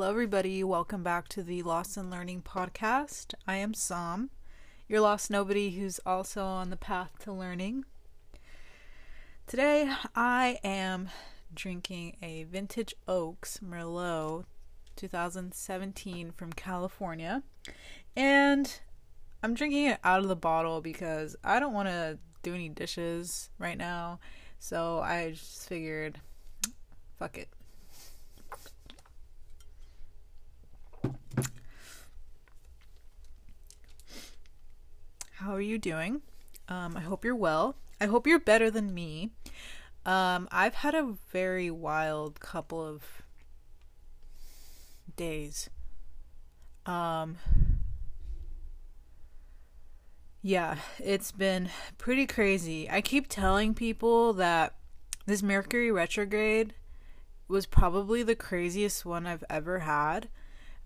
Hello, everybody. Welcome back to the Lost and Learning podcast. I am Sam, your lost nobody who's also on the path to learning. Today, I am drinking a Vintage Oaks Merlot 2017 from California, and I'm drinking it out of the bottle because I don't want to do any dishes right now. So I just figured, fuck it. How are you doing? Um, I hope you're well. I hope you're better than me. Um, I've had a very wild couple of days. Um, yeah, it's been pretty crazy. I keep telling people that this Mercury retrograde was probably the craziest one I've ever had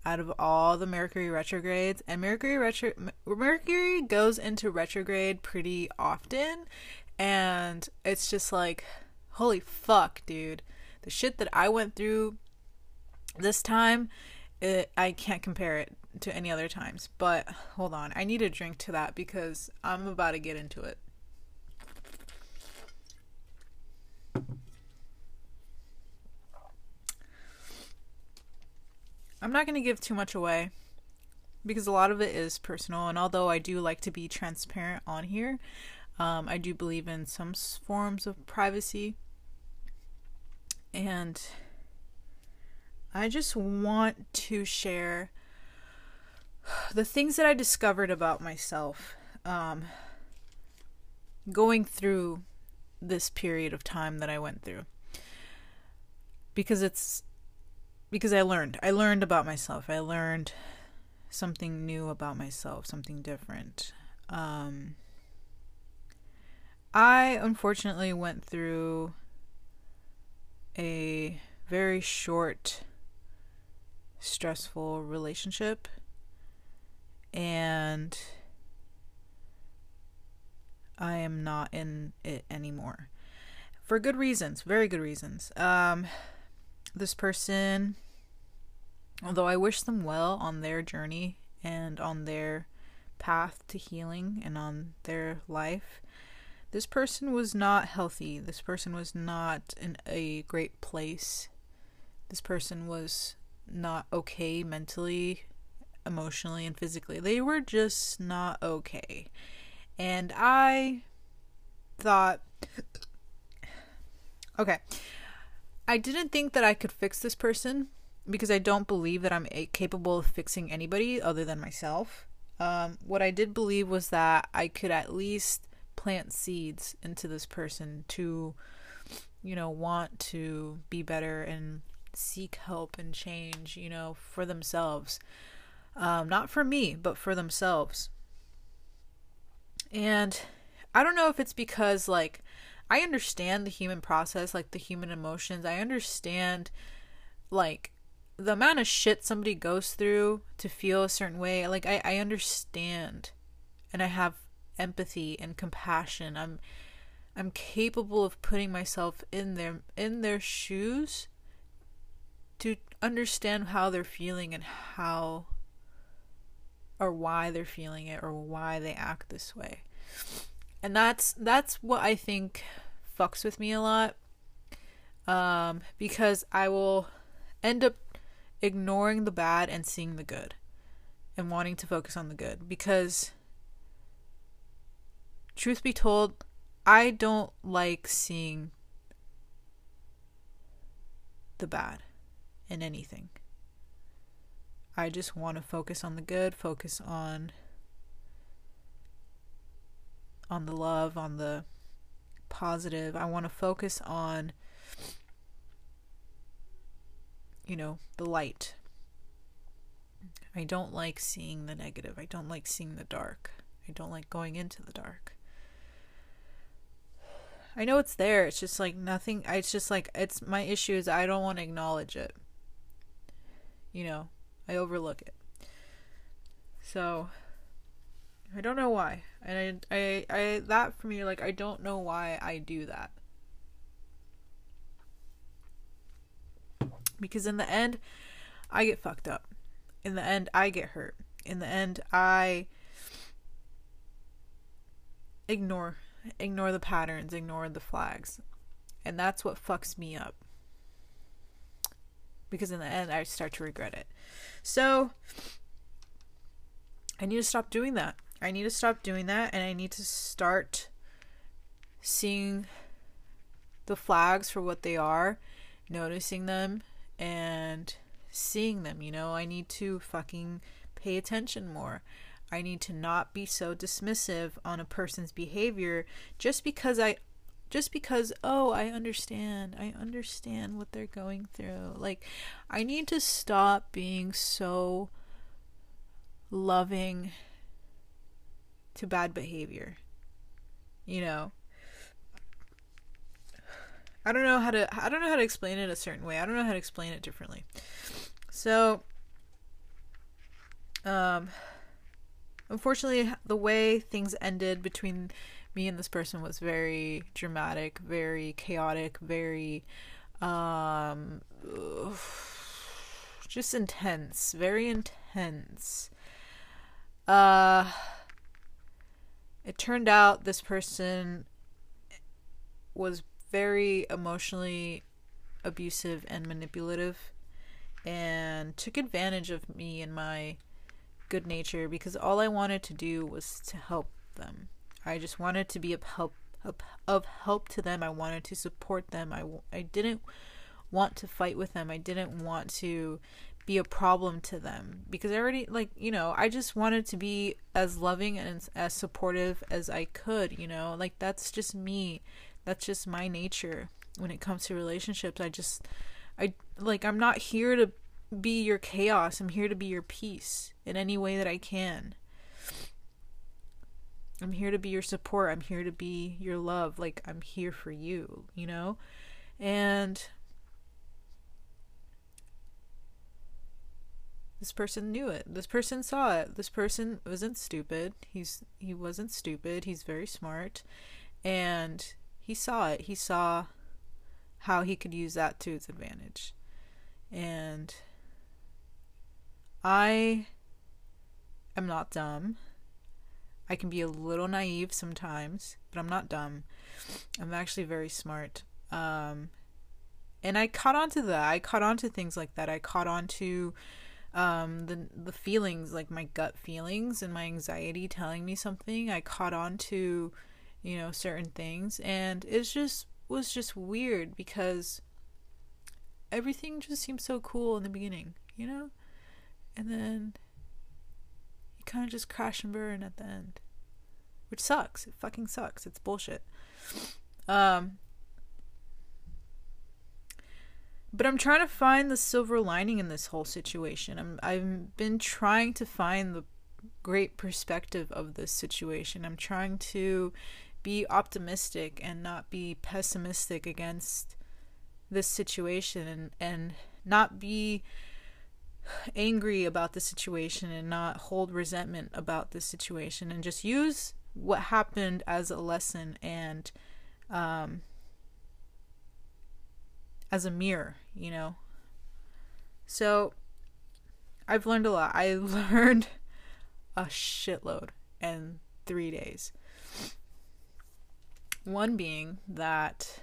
out of all the Mercury retrogrades. And Mercury retro Mercury goes into retrograde pretty often and it's just like holy fuck, dude. The shit that I went through this time, it, I can't compare it to any other times. But hold on, I need a drink to that because I'm about to get into it. I'm not going to give too much away because a lot of it is personal. And although I do like to be transparent on here, um, I do believe in some forms of privacy. And I just want to share the things that I discovered about myself um, going through this period of time that I went through. Because it's because I learned. I learned about myself. I learned something new about myself, something different. Um, I unfortunately went through a very short, stressful relationship, and I am not in it anymore. For good reasons, very good reasons. Um, this person although I wish them well on their journey and on their path to healing and on their life, this person was not healthy. This person was not in a great place. This person was not okay mentally, emotionally, and physically. They were just not okay. And I thought, okay, I didn't think that I could fix this person because I don't believe that I'm capable of fixing anybody other than myself. Um, what I did believe was that I could at least plant seeds into this person to, you know, want to be better and seek help and change, you know, for themselves. Um, not for me, but for themselves. And I don't know if it's because, like, I understand the human process, like the human emotions. I understand, like, the amount of shit somebody goes through to feel a certain way, like I, I understand and I have empathy and compassion. I'm I'm capable of putting myself in their in their shoes to understand how they're feeling and how or why they're feeling it or why they act this way. And that's that's what I think fucks with me a lot. Um because I will end up ignoring the bad and seeing the good and wanting to focus on the good. Because truth be told i don't like seeing the bad in anything. I just want to focus on the good focus on on the love on the positive. I want to focus on you know, the light. I don't like seeing the negative. I don't like seeing the dark. I don't like going into the dark. I know it's there. It's just like nothing. It's just like it's my issue is I don't want to acknowledge it. You know, I overlook it. So I don't know why. And I I I that for me like I don't know why I do that. Because in the end I get fucked up. In the end, I get hurt. In the end, I ignore ignore the patterns, ignore the flags. And that's what fucks me up. Because in the end I start to regret it. So I need to stop doing that. I need to stop doing that and I need to start seeing the flags for what they are, noticing them and seeing them, you know? I need to fucking pay attention more. I need to not be so dismissive on a person's behavior just because I just because oh, I understand. I understand what they're going through. Like I need to stop being so loving to bad behavior. You know, I don't know how to I don't know how to explain it a certain way. I don't know how to explain it differently. So um unfortunately the way things ended between me and this person was very dramatic, very chaotic, very um just intense, very intense. Uh it turned out this person was very emotionally abusive and manipulative and took advantage of me and my good nature because all I wanted to do was to help them. I just wanted to be of help of, of help to them. I wanted to support them. I, I didn't want to fight with them. I didn't want to be a problem to them because I already like, you know, I just wanted to be as loving and as supportive as I could, you know? Like that's just me that's just my nature when it comes to relationships. I just I like I'm not here to be your chaos. I'm here to be your peace in any way that I can. I'm here to be your support. I'm here to be your love. Like I'm here for you, you know? And this person knew it. This person saw it. This person wasn't stupid. He's he wasn't stupid. He's very smart. And he saw it. He saw how he could use that to his advantage. And I am not dumb. I can be a little naive sometimes, but I'm not dumb. I'm actually very smart. Um, and I caught on to that. I caught on to things like that. I caught on to um, the the feelings, like my gut feelings and my anxiety telling me something. I caught on to you know, certain things. And it just was just weird because everything just seemed so cool in the beginning, you know? And then you kind of just crash and burn at the end. Which sucks. It fucking sucks. It's bullshit. Um but I'm trying to find the silver lining in this whole situation. I'm I've been trying to find the great perspective of this situation. I'm trying to be optimistic and not be pessimistic against this situation and and not be angry about the situation and not hold resentment about the situation and just use what happened as a lesson and um as a mirror, you know. So I've learned a lot. I learned a shitload in 3 days. One being that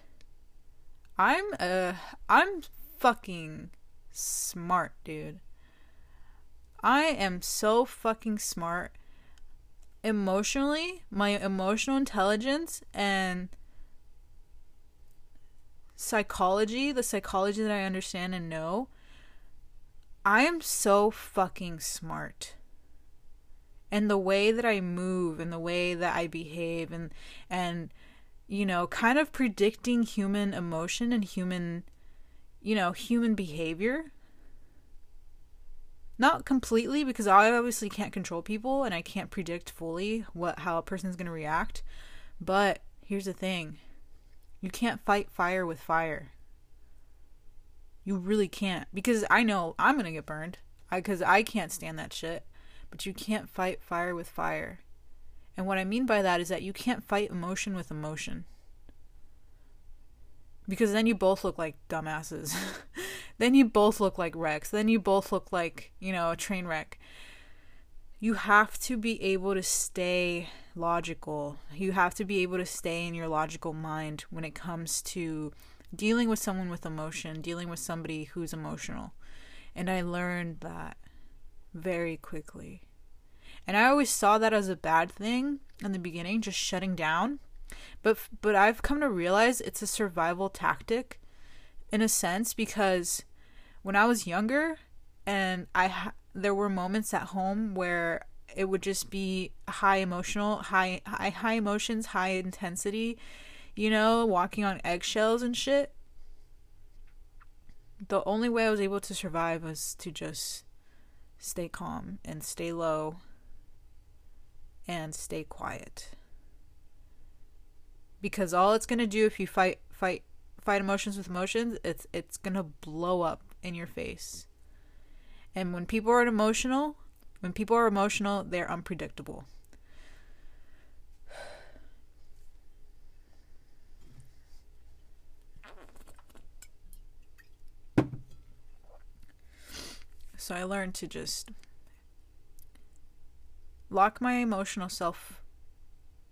I'm uh I'm fucking smart, dude. I am so fucking smart. Emotionally, my emotional intelligence and psychology, the psychology that I understand and know, I am so fucking smart. And the way that I move and the way that I behave and and you know, kind of predicting human emotion and human, you know, human behavior. Not completely because I obviously can't control people and I can't predict fully what how a person's to react. But here's the thing. You can't fight fire with fire. You really can't because I know I'm going to get burned. I cuz I can't stand that shit. But you can't fight fire with fire. And what I mean by that is that you can't fight emotion with emotion. Because then you both look like dumbasses. then you both look like wrecks. Then you both look like, you know, a train wreck. You have to be able to stay logical. You have to be able to stay in your logical mind when it comes to dealing with someone with emotion, dealing with somebody who's emotional. And I learned that very quickly. And I always saw that as a bad thing in the beginning, just shutting down. But but I've come to realize it's a survival tactic in a sense because when I was younger and I there were moments at home where it would just be high emotional, high high high emotions, high intensity, you know, walking on eggshells and shit. The only way I was able to survive was to just stay calm and stay low and stay quiet. Because all it's going to do if you fight fight fight emotions with emotions, it's it's going to blow up in your face. And when people are emotional, when people are emotional, they're unpredictable. So I learned to just lock my emotional self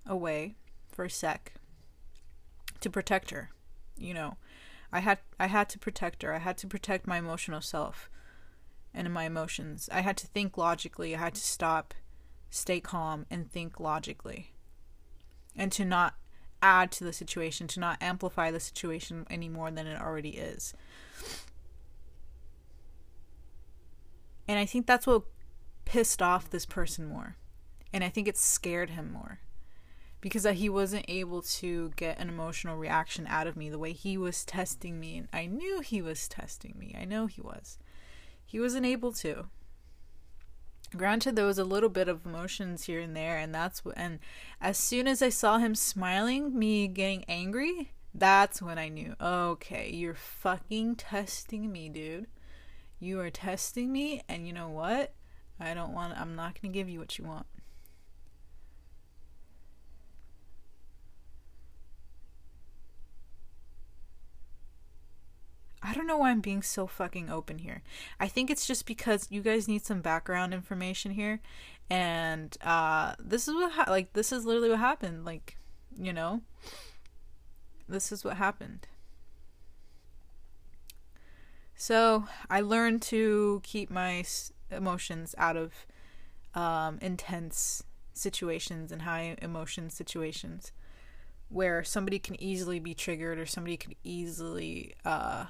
away for a sec to protect her. You know, I had I had to protect her. I had to protect my emotional self and my emotions. I had to think logically. I had to stop, stay calm, and think logically. And to not add to the situation, to not amplify the situation any more than it already is. And I think that's what pissed off this person more. And I think it scared him more. Because he wasn't able to get an emotional reaction out of me the way he was testing me. And I knew he was testing me. I know he was he wasn't able to. Granted, there was a little bit of emotions here and there, and that's what. And as soon as I saw him smiling, me getting angry, that's when I knew. Okay, you're fucking testing me, dude. You are testing me, and you know what? I don't want. I'm not gonna give you what you want. I don't know why I'm being so fucking open here. I think it's just because you guys need some background information here, and uh, this is what ha- like this is literally what happened. Like, you know, this is what happened. So I learned to keep my emotions out of um, intense situations and high emotion situations where somebody can easily be triggered or somebody could easily uh,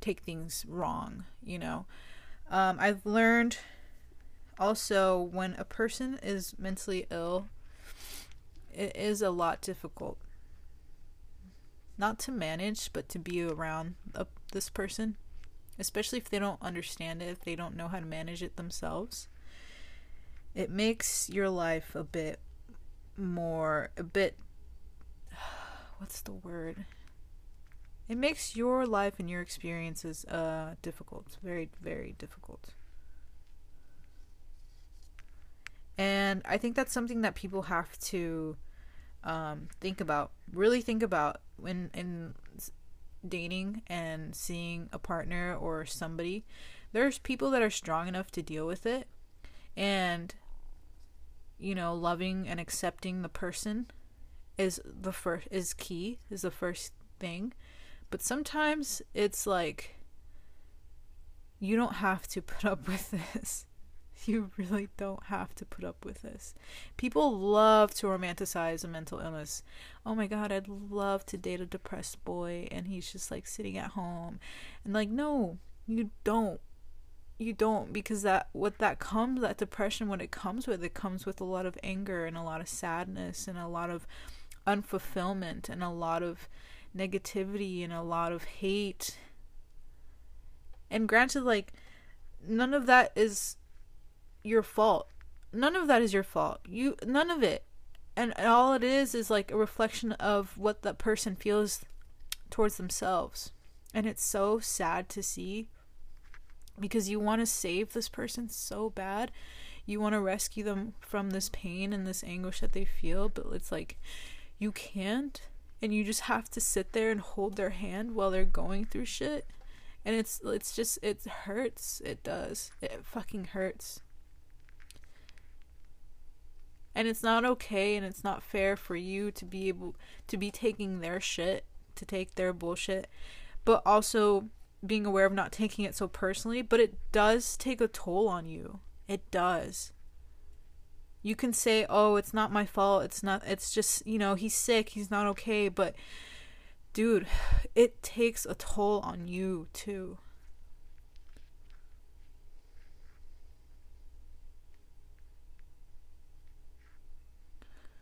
take things wrong, you know. Um, I've learned also when a person is mentally ill, it is a lot difficult. Not to manage, but to be around a, this person, especially if they don't understand it, if they don't know how to manage it themselves. It makes your life a bit more, a bit, what's the word? It makes your life and your experiences uh difficult. Very very difficult. And i think that's something that people have to um, think about really think about when in dating and seeing a partner or somebody. There's people that are strong enough to deal with it and you know loving and accepting the person is the first is key is the first thing but sometimes it's like you don't have to put up with this. You really don't have to put up with this. People love to romanticize a mental illness. Oh my god, I'd love to date a depressed boy and he's just like sitting at home. And like no, you don't. You don't because that what that comes that depression what it comes with it comes with a lot of anger and a lot of sadness and a lot of unfulfillment and a lot of negativity and a lot of hate. And granted, like, none of that is your fault. None of that is your fault. You, none of it. And, and all it is is like a reflection of what that person feels towards themselves. And it's so sad to see because you want to save this person so bad. You want to rescue them from this pain and this anguish that they feel, but it's like you can't and you just have to sit there and hold their hand while they're going through shit And it's it's just it hurts. It does. It fucking hurts. And it's not okay and it's not fair for you to be able to be taking their shit, to take their bullshit, but also being aware of not taking it so personally, but it does take a toll on you. It does. You can say, "Oh, it's not my fault. It's not it's just, you know, he's sick. He's not okay." But dude, it takes a toll on you too.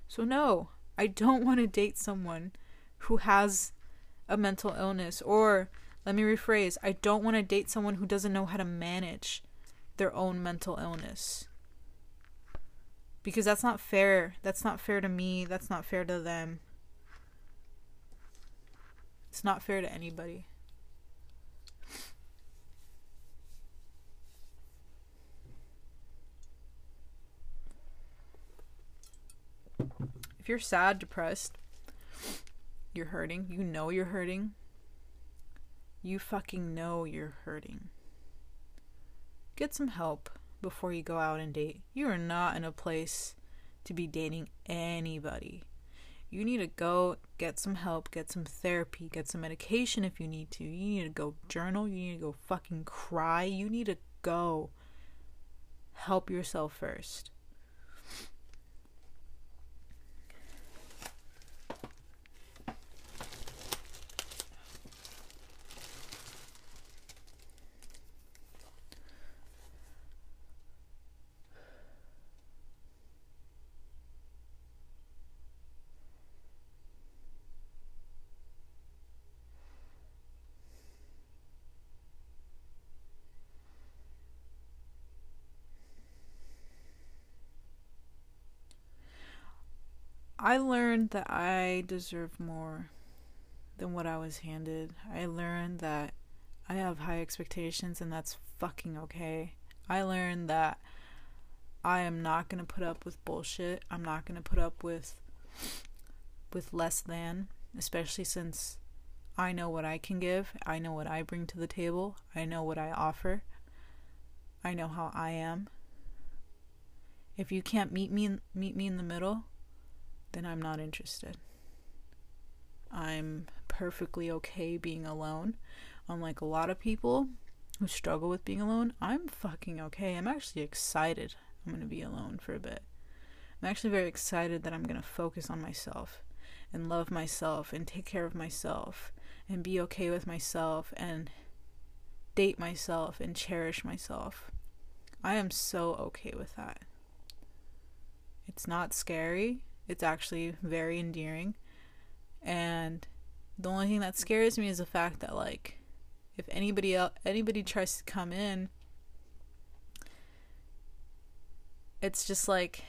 So no, I don't want to date someone who has a mental illness or let me rephrase, I don't want to date someone who doesn't know how to manage their own mental illness. Because that's not fair. That's not fair to me. That's not fair to them. It's not fair to anybody. If you're sad, depressed, you're hurting, you know you're hurting, you fucking know you're hurting. Get some help before you go out and date. You are not in a place to be dating anybody. You need to go get some help, get some therapy, get some medication if you need to. You need to go journal. You need to go fucking cry. You need to go help yourself first. I learned that I deserve more than what I was handed. I learned that I have high expectations and that's fucking okay. I learned that I am not going to put up with bullshit. I'm not going to put up with with less than, especially since I know what I can give. I know what I bring to the table. I know what I offer. I know how I am. If you can't meet me meet me in the middle, then I'm not interested. I'm perfectly okay being alone. Unlike a lot of people who struggle with being alone, I'm fucking okay. I'm actually excited I'm to be alone for a bit. I'm actually very excited that I'm to focus on myself and love myself and take care of myself and be okay with myself and date myself and cherish myself. I am so okay with that. It's not scary. It's actually very endearing. And the only thing that scares me is the fact that like if anybody else anybody tries to come in it's just like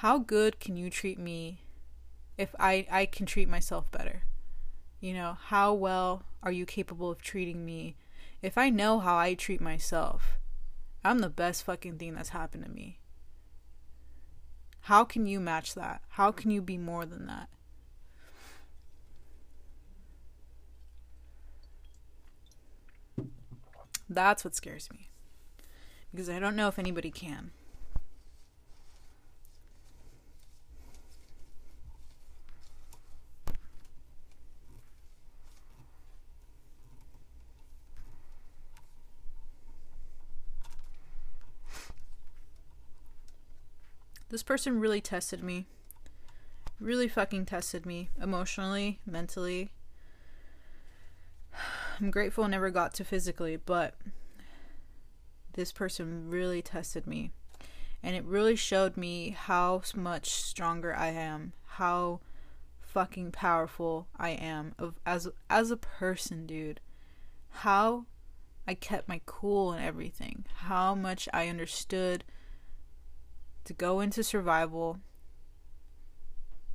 how good can you treat me if I I can treat myself better? You know, how well are you capable of treating me? If I know how I treat myself, I'm the best fucking thing that's happened to me. How can you match that? How can you be more than that? That's what scares me. Because I don't know if anybody can. This person really tested me. Really fucking tested me emotionally, mentally. I'm grateful I never got to physically, but this person really tested me. And it really showed me how much stronger I am, how fucking powerful I am of as as a person, dude. How I kept my cool and everything. How much I understood to go into survival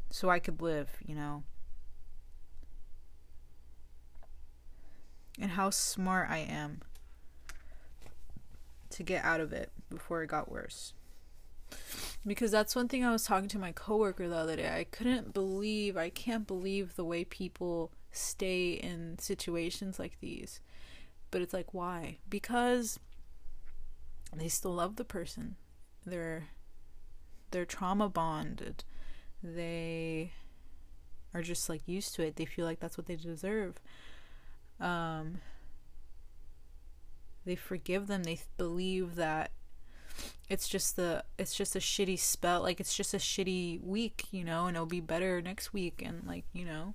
so I could live, you know. And how smart I am to get out of it before it got worse. Because that's one thing I was talking to my coworker the other day. I couldn't believe, I can't believe the way people stay in situations like these. But it's like, why? Because they still love the person. They're they're trauma bonded. They are just like used to it. They feel like that's what they deserve. Um they forgive them. They believe that it's just the it's just a shitty spell like it's just a shitty week you know and it'll be better next week and like you know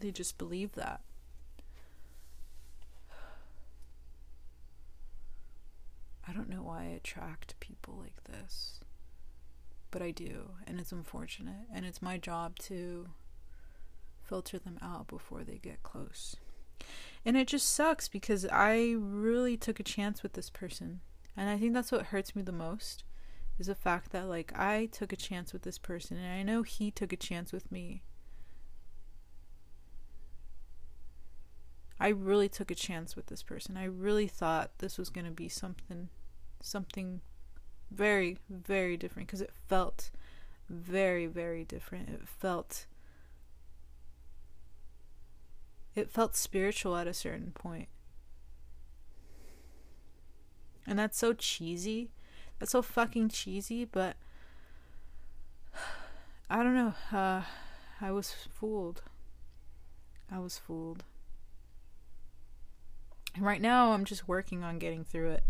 they just believe that i don't know why i attract people like this but i do and it's unfortunate and it's my job to filter them out before they get close and it just sucks because I really took a chance with this person. And I think that's what hurts me the most is the fact that like I took a chance with this person and I know he took a chance with me. I really took a chance with this person. I really thought this was going to be something something very very different because it felt very very different. It felt it felt spiritual at a certain point. And that's so cheesy. That's so fucking cheesy, but I don't know. Uh, I was fooled. I was fooled. And right now, I'm just working on getting through it.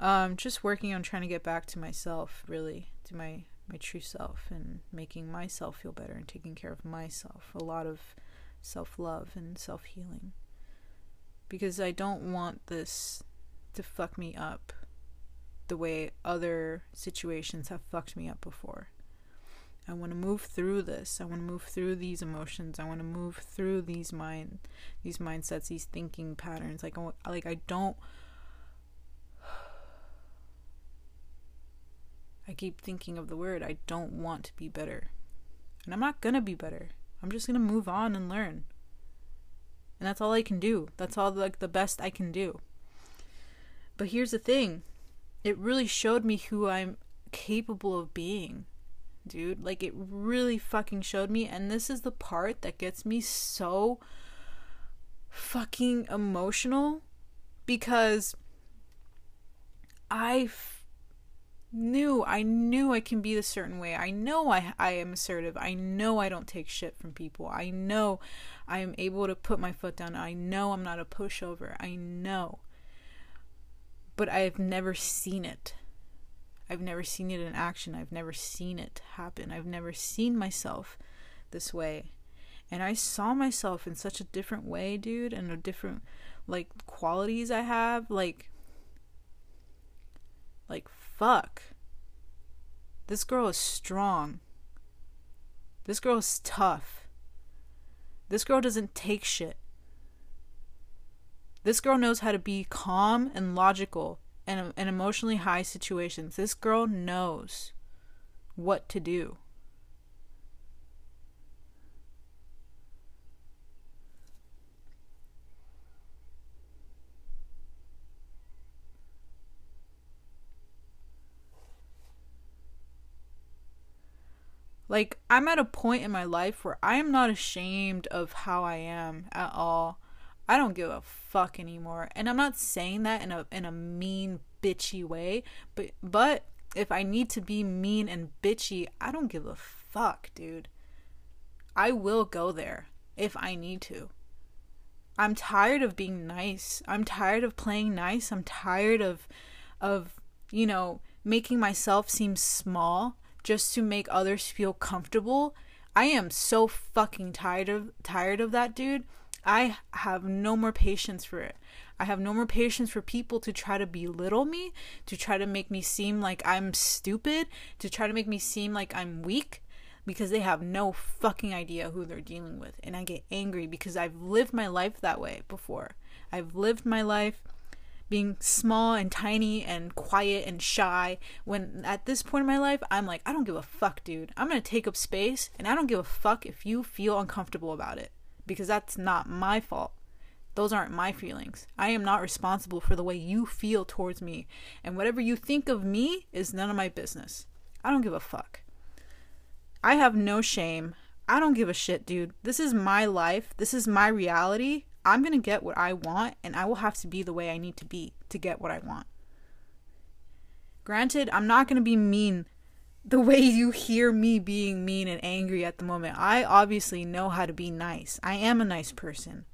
Um, just working on trying to get back to myself, really, to my my true self, and making myself feel better and taking care of myself. A lot of self love and self healing. Because I don't want this to fuck me up the way other situations have fucked me up before. I want to move through this. I want to move through these emotions. I want to move through these mind these mindsets, these thinking patterns. Like like I don't I keep thinking of the word I don't want to be better. And I'm not to be better. I'm just gonna move on and learn. And that's all I can do. That's all like the best I can do. But here's the thing. It really showed me who I'm capable of being. Dude, like it really fucking showed me and this is the part that gets me so fucking emotional because I knew I knew I can be a certain way. I know I I am assertive. I know I don't take shit from people. I know I am able to put my foot down. I know I'm not a pushover. I know. But I've never seen it. I've never seen it in action. I've never seen it happen. I've never seen myself this way. And I saw myself in such a different way, dude, and a different like qualities I have, like like fuck. This girl is strong. This girl is tough. This girl doesn't take shit. This girl knows how to be calm and logical in, in emotionally high situations. This girl knows what to do. Like, I'm at a point in my life where I am not ashamed of how I am at all. I don't give a fuck anymore. And I'm not saying that in a in a mean bitchy way, but but if I need to be mean and bitchy, I don't give a fuck, dude. I will go there if I need to. I'm tired of being nice. I'm tired of playing nice. I'm tired of of you know, making myself seem small just to make others feel comfortable. I am so fucking tired of tired of that dude. I have no more patience for it. I have no more patience for people to try to belittle me, to try to make me seem like I'm stupid, to try to make me seem like I'm weak because they have no fucking idea who they're dealing with. And I get angry because I've lived my life that way before. I've lived my life being small and tiny and quiet and shy when at this point in my life I'm like I don't give a fuck dude. I'm going to take up space and I don't give a fuck if you feel uncomfortable about it because that's not my fault. Those aren't my feelings. I am not responsible for the way you feel towards me and whatever you think of me is none of my business. I don't give a fuck. I have no shame. I don't give a shit dude. This is my life. This is my reality I'm going to get what I want and I will have to be the way I need to be to get what I want. Granted, I'm not going to be mean the way you hear me being mean and angry at the moment. I obviously know how to be nice. I am a nice person.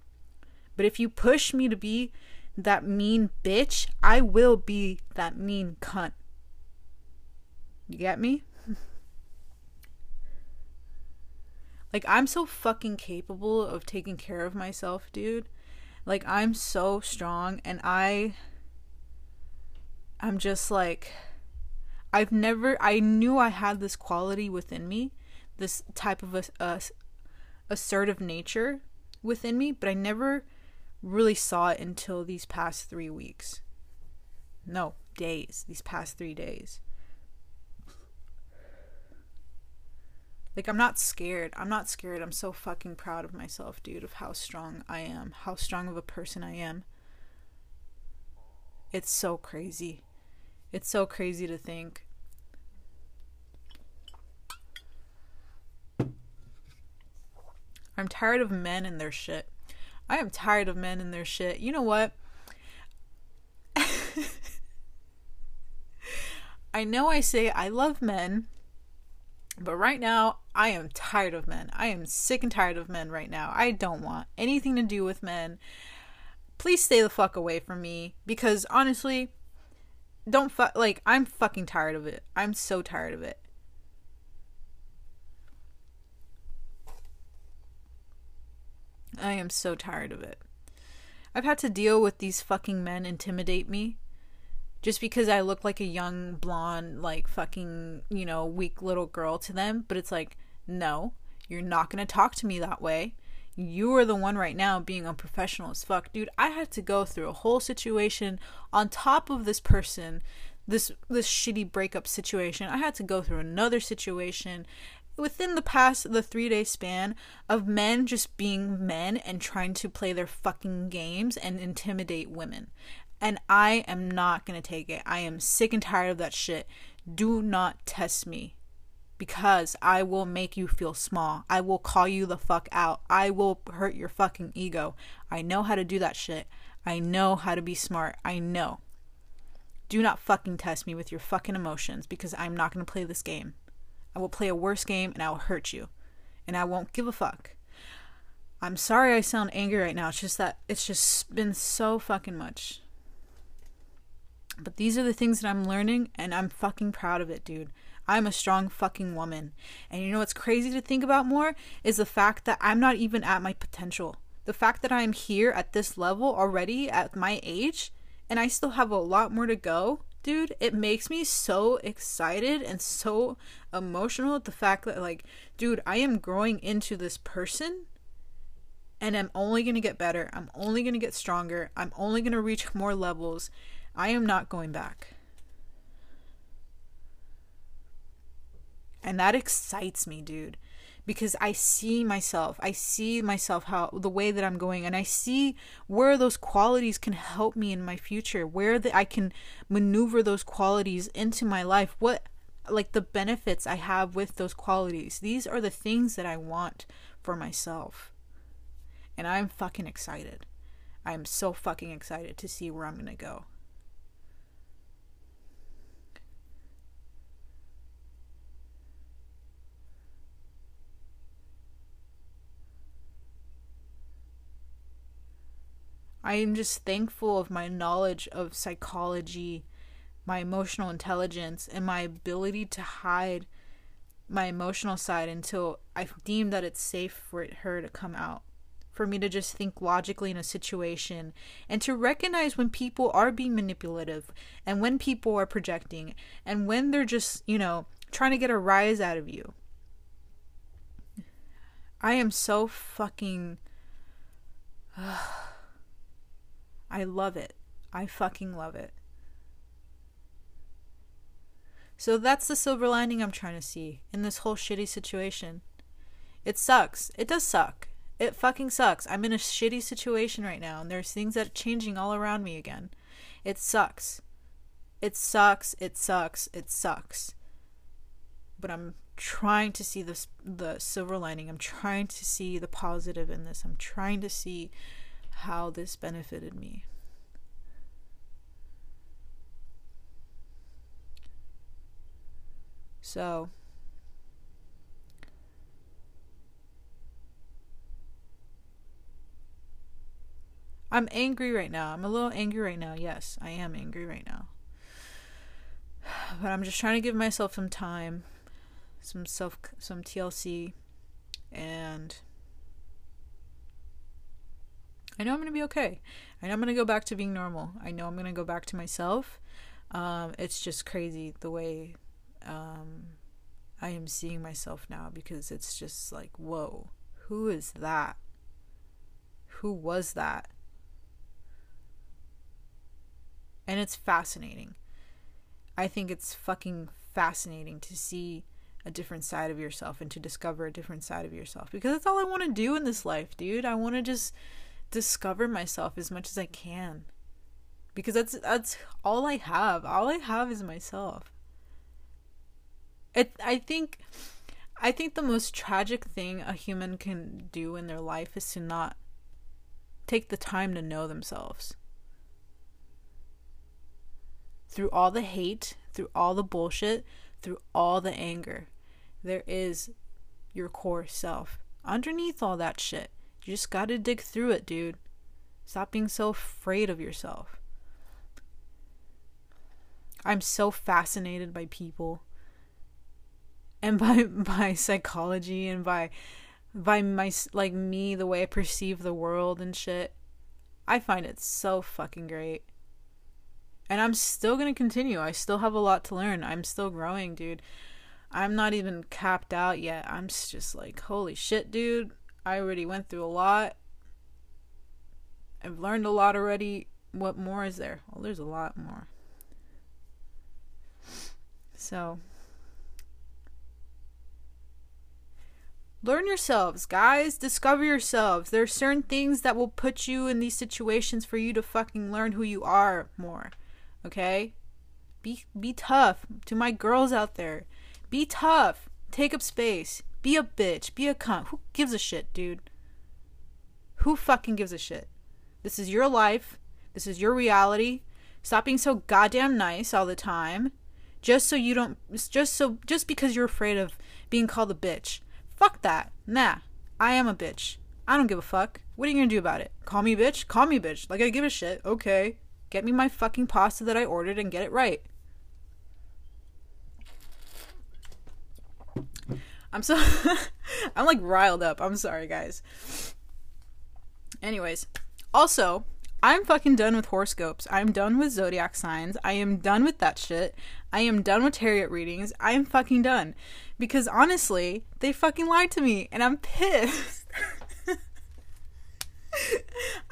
But if you push me to be that mean bitch, I will be that mean cunt. You get me? Like, I'm so fucking capable of taking care of myself, dude. Like, I'm so strong, and I. I'm just like. I've never. I knew I had this quality within me, this type of a, a assertive nature within me, but I never really saw it until these past three weeks. No, days. These past three days. Like, I'm not scared. I'm not scared. I'm so fucking proud of myself, dude, of how strong I am, how strong of a person I am. It's so crazy. It's so crazy to think. I'm tired of men and their shit. I am tired of men and their shit. You know what? I know I say I love men, but right now I am tired of men. I am sick and tired of men right now. I don't want anything to do with men. Please stay the fuck away from me because honestly, don't fuck like I'm fucking tired of it. I'm so tired of it. I am so tired of it. I've had to deal with these fucking men intimidate me just because I look like a young blonde like fucking, you know, weak little girl to them, but it's like, no, you're not going to talk to me that way. You are the one right now being unprofessional as fuck. Dude, I had to go through a whole situation on top of this person this this shitty breakup situation. I had to go through another situation within the past the three day span of men just being men and trying to play their fucking games and intimidate women. And I am not gonna take it. I am sick and tired of that shit. Do not test me. Because I will make you feel small. I will call you the fuck out. I will hurt your fucking ego. I know how to do that shit. I know how to be smart. I know. Do not fucking test me with your fucking emotions because I'm not gonna play this game. I will play a worse game and I will hurt you. And I won't give a fuck. I'm sorry I sound angry right now. It's just that it's just been so fucking much. But these are the things that I'm learning and I'm fucking proud of it, dude. I'm a strong fucking woman. And you know what's crazy to think about more is the fact that I'm not even at my potential. The fact that I'm here at this level already at my age and I still have a lot more to go dude, it makes me so excited and so emotional at the fact that, like, dude, I am growing into this person and I'm only going to get better. I'm only going to get stronger. I'm only going to reach more levels. I am not going back. And that excites me, dude because I see myself. I see myself how the way that I'm going and I see where those qualities can help me in my future, where I can maneuver those qualities into my life. What like the benefits I have with those qualities. These are the things that I want for myself. And I'm fucking excited. I'm so fucking excited to see where I'm going to go. I am just thankful of my knowledge of psychology, my emotional intelligence, and my ability to hide my emotional side until I deem that it's safe for her to come out. For me to just think logically in a situation and to recognize when people are being manipulative and when people are projecting and when they're just, you know, trying to get a rise out of you. I am so fucking. Uh, I love it. I fucking love it. So that's the silver lining I'm trying to see in this whole shitty situation. It sucks. It does suck. It fucking sucks. I'm in a shitty situation right now and there's things that are changing all around me again. It sucks. It sucks. It sucks. It sucks. But I'm trying to see this the silver lining. I'm trying to see the positive in this. I'm trying to see how this benefited me. So, I'm angry right now. I'm a little angry right now. Yes, I am angry right now. But I'm just trying to give myself some time, some self some TLC and I know I'm going to be okay. I know I'm going to go back to being normal. I know I'm going to go back to myself. Um, it's just crazy the way um, I am seeing myself now because it's just like, whoa, who is that? Who was that? And it's fascinating. I think it's fucking fascinating to see a different side of yourself and to discover a different side of yourself because that's all I want to do in this life, dude. I want to just discover myself as much as I can. Because that's that's all I have. All I have is myself. It I think I think the most tragic thing a human can do in their life is to not take the time to know themselves. Through all the hate, through all the bullshit, through all the anger, there is your core self. Underneath all that shit, you just gotta dig through it, dude. Stop being so afraid of yourself. I'm so fascinated by people and by by psychology and by by my like me the way I perceive the world and shit. I find it so fucking great. And I'm still going to continue. I still have a lot to learn. I'm still growing, dude. I'm not even capped out yet. I'm just like, holy shit, dude. I already went through a lot. I've learned a lot already. What more is there? Well, there's a lot more. So, learn yourselves, guys. Discover yourselves. There are certain things that will put you in these situations for you to fucking learn who you are more. Okay? Be be tough to my girls out there. Be tough. Take up space. Be a bitch. Be a cunt. Who gives a shit, dude? Who fucking gives a shit? This is your life. This is your reality. Stop being so goddamn nice all the time. Just so you don't just so just because you're afraid of being called a bitch. Fuck that. Nah. I am a bitch. I don't give a fuck. What are you gonna do about it? Call me bitch? Call me bitch. Like I give a shit. Okay. Get me my fucking pasta that I ordered and get it right. I'm so I'm like riled up. I'm sorry, guys. Anyways, also, I'm fucking done with horoscopes. I'm done with zodiac signs. I am done with that shit. I am done with tarot readings. I am fucking done. Because honestly, they fucking lied to me and I'm pissed.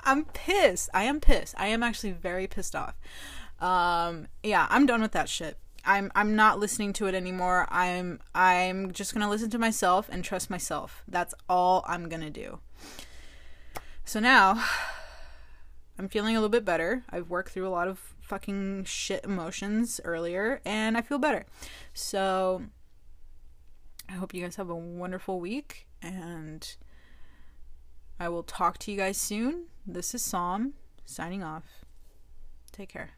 I'm pissed. I am pissed. I am actually very pissed off. Um yeah, I'm done with that shit. I'm I'm not listening to it anymore. I'm I'm just going to listen to myself and trust myself. That's all I'm going to do. So now I'm feeling a little bit better. I've worked through a lot of fucking shit emotions earlier and I feel better. So I hope you guys have a wonderful week and I will talk to you guys soon. This is Psalm signing off. Take care.